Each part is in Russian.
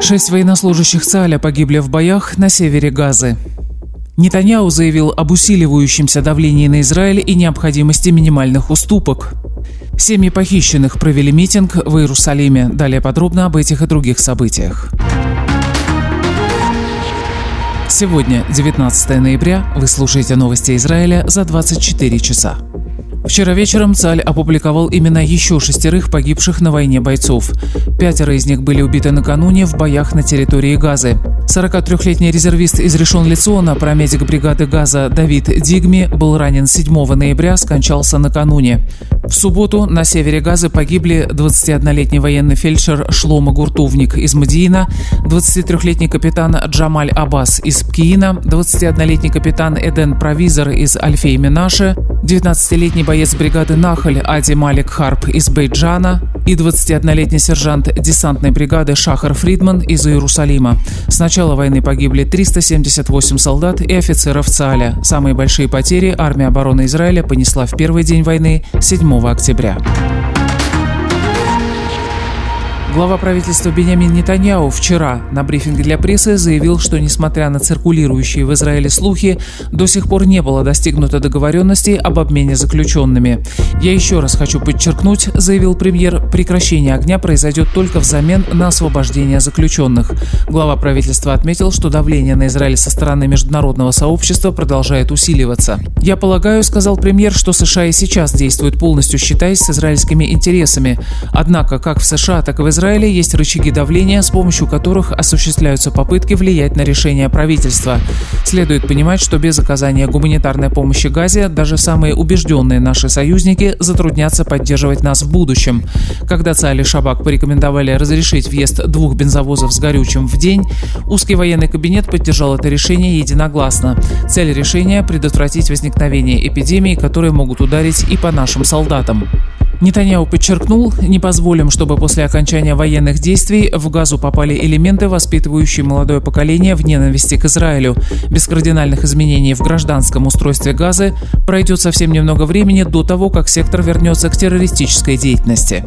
Шесть военнослужащих ЦАЛЯ погибли в боях на севере Газы. Нетаньяу заявил об усиливающемся давлении на Израиль и необходимости минимальных уступок. Семьи похищенных провели митинг в Иерусалиме. Далее подробно об этих и других событиях. Сегодня, 19 ноября, вы слушаете новости Израиля за 24 часа. Вчера вечером ЦАЛЬ опубликовал именно еще шестерых погибших на войне бойцов. Пятеро из них были убиты накануне в боях на территории Газы. 43-летний резервист из Решон-Лицона, промедик бригады Газа Давид Дигми, был ранен 7 ноября, скончался накануне. В субботу на севере Газы погибли 21-летний военный фельдшер Шлома Гуртовник из Мадиина, 23-летний капитан Джамаль Аббас из Пкиина, 21-летний капитан Эден Провизор из Альфей Минаше, 19-летний боец бригады Нахаль Ади Малик Харп из Бейджана и 21-летний сержант десантной бригады Шахар Фридман из Иерусалима. С начала войны погибли 378 солдат и офицеров ЦАЛЯ. Самые большие потери армия обороны Израиля понесла в первый день войны 7 октября. Глава правительства Бенямин Нетаньяу вчера на брифинге для прессы заявил, что несмотря на циркулирующие в Израиле слухи, до сих пор не было достигнуто договоренности об обмене заключенными. «Я еще раз хочу подчеркнуть», — заявил премьер, «прекращение огня произойдет только взамен на освобождение заключенных». Глава правительства отметил, что давление на Израиль со стороны международного сообщества продолжает усиливаться. «Я полагаю», — сказал премьер, «что США и сейчас действуют полностью считаясь с израильскими интересами. Однако как в США, так и в Израиле Израиле есть рычаги давления, с помощью которых осуществляются попытки влиять на решение правительства. Следует понимать, что без оказания гуманитарной помощи Газе даже самые убежденные наши союзники затруднятся поддерживать нас в будущем. Когда Цали Шабак порекомендовали разрешить въезд двух бензовозов с горючим в день, узкий военный кабинет поддержал это решение единогласно. Цель решения – предотвратить возникновение эпидемий, которые могут ударить и по нашим солдатам. Нетаньяу подчеркнул, не позволим, чтобы после окончания военных действий в газу попали элементы, воспитывающие молодое поколение в ненависти к Израилю. Без кардинальных изменений в гражданском устройстве газы пройдет совсем немного времени до того, как сектор вернется к террористической деятельности.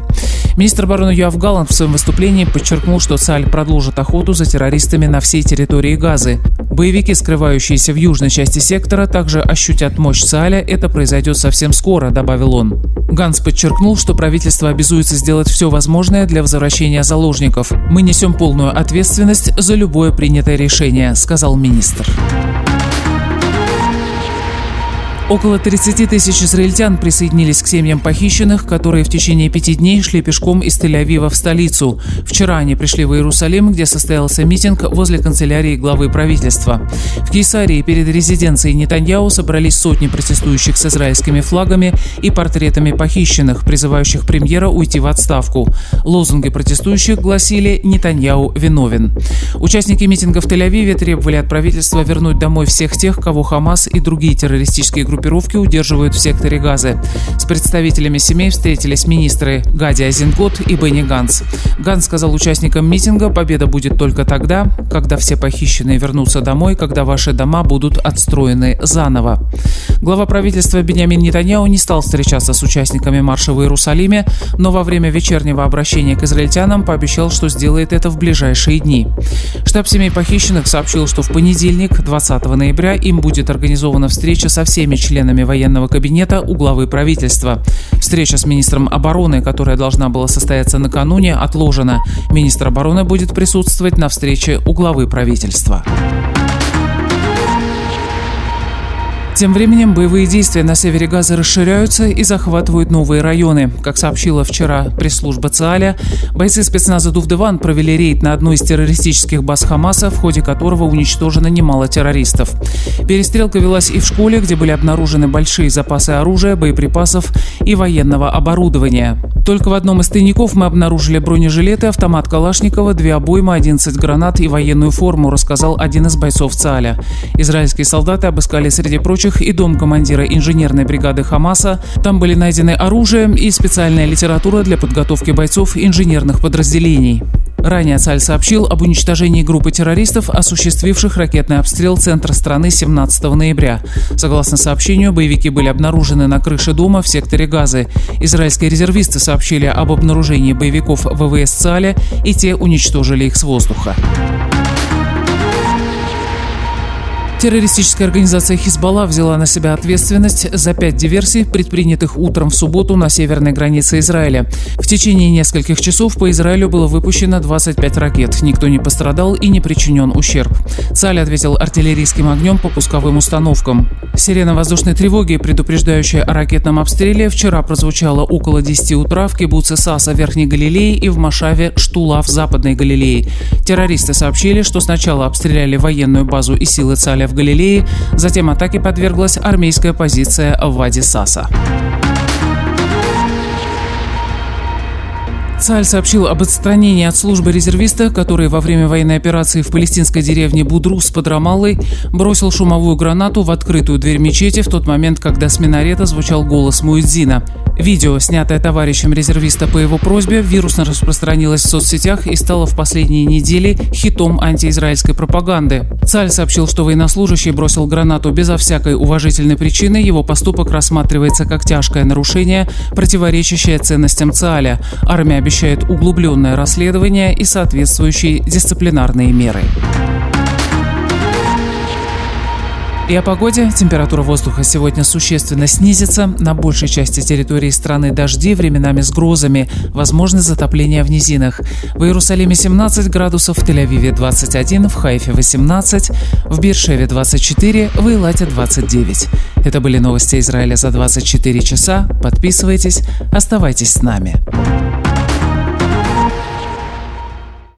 Министр обороны Юав Галланд в своем выступлении подчеркнул, что ЦАЛЬ продолжит охоту за террористами на всей территории Газы. Боевики, скрывающиеся в южной части сектора, также ощутят мощь ЦАЛЯ. Это произойдет совсем скоро, добавил он. Ганс подчеркнул, что правительство обязуется сделать все возможное для возвращения заложников. «Мы несем полную ответственность за любое принятое решение», — сказал министр. Около 30 тысяч израильтян присоединились к семьям похищенных, которые в течение пяти дней шли пешком из Тель-Авива в столицу. Вчера они пришли в Иерусалим, где состоялся митинг возле канцелярии главы правительства. В Кейсарии перед резиденцией Нетаньяу собрались сотни протестующих с израильскими флагами и портретами похищенных, призывающих премьера уйти в отставку. Лозунги протестующих гласили «Нетаньяу виновен». Участники митинга в Тель-Авиве требовали от правительства вернуть домой всех тех, кого Хамас и другие террористические группы группировки удерживают в секторе Газы. С представителями семей встретились министры Гади Азинкот и Бенни Ганс. Ганс сказал участникам митинга, победа будет только тогда, когда все похищенные вернутся домой, когда ваши дома будут отстроены заново. Глава правительства Бениамин Нетаньяу не стал встречаться с участниками марша в Иерусалиме, но во время вечернего обращения к израильтянам пообещал, что сделает это в ближайшие дни. Штаб семей похищенных сообщил, что в понедельник, 20 ноября, им будет организована встреча со всеми членами членами военного кабинета у главы правительства. Встреча с министром обороны, которая должна была состояться накануне, отложена. Министр обороны будет присутствовать на встрече у главы правительства. Тем временем боевые действия на севере Газа расширяются и захватывают новые районы. Как сообщила вчера пресс-служба ЦИАЛЯ, бойцы спецназа Дувдеван провели рейд на одной из террористических баз Хамаса, в ходе которого уничтожено немало террористов. Перестрелка велась и в школе, где были обнаружены большие запасы оружия, боеприпасов и военного оборудования. Только в одном из тайников мы обнаружили бронежилеты, автомат Калашникова, две обоймы, 11 гранат и военную форму, рассказал один из бойцов ЦИАЛЯ. Израильские солдаты обыскали среди прочих и дом командира инженерной бригады Хамаса. Там были найдены оружие и специальная литература для подготовки бойцов инженерных подразделений. Ранее Цаль сообщил об уничтожении группы террористов, осуществивших ракетный обстрел центра страны 17 ноября. Согласно сообщению, боевики были обнаружены на крыше дома в секторе Газы. Израильские резервисты сообщили об обнаружении боевиков ВВС Цаля, и те уничтожили их с воздуха. Террористическая организация «Хизбалла» взяла на себя ответственность за пять диверсий, предпринятых утром в субботу на северной границе Израиля. В течение нескольких часов по Израилю было выпущено 25 ракет. Никто не пострадал и не причинен ущерб. Цаль ответил артиллерийским огнем по пусковым установкам. Сирена воздушной тревоги, предупреждающая о ракетном обстреле, вчера прозвучала около 10 утра в кибуце Саса Верхней Галилеи и в Машаве Штула в Западной Галилее. Террористы сообщили, что сначала обстреляли военную базу и силы Цаля в Галилее, затем атаке подверглась армейская позиция в Вади Саса. Цаль сообщил об отстранении от службы резервиста, который во время военной операции в палестинской деревне Будрус под Рамаллой бросил шумовую гранату в открытую дверь мечети в тот момент, когда с минарета звучал голос Муэдзина. Видео, снятое товарищем резервиста по его просьбе, вирусно распространилось в соцсетях и стало в последние недели хитом антиизраильской пропаганды. Цаль сообщил, что военнослужащий бросил гранату безо всякой уважительной причины. Его поступок рассматривается как тяжкое нарушение, противоречащее ценностям Цаля. Армия обещает углубленное расследование и соответствующие дисциплинарные меры. И о погоде. Температура воздуха сегодня существенно снизится. На большей части территории страны дожди, временами с грозами. Возможно затопление в низинах. В Иерусалиме 17 градусов, в Тель-Авиве 21, в Хайфе 18, в Биршеве 24, в Илате 29. Это были новости Израиля за 24 часа. Подписывайтесь, оставайтесь с нами.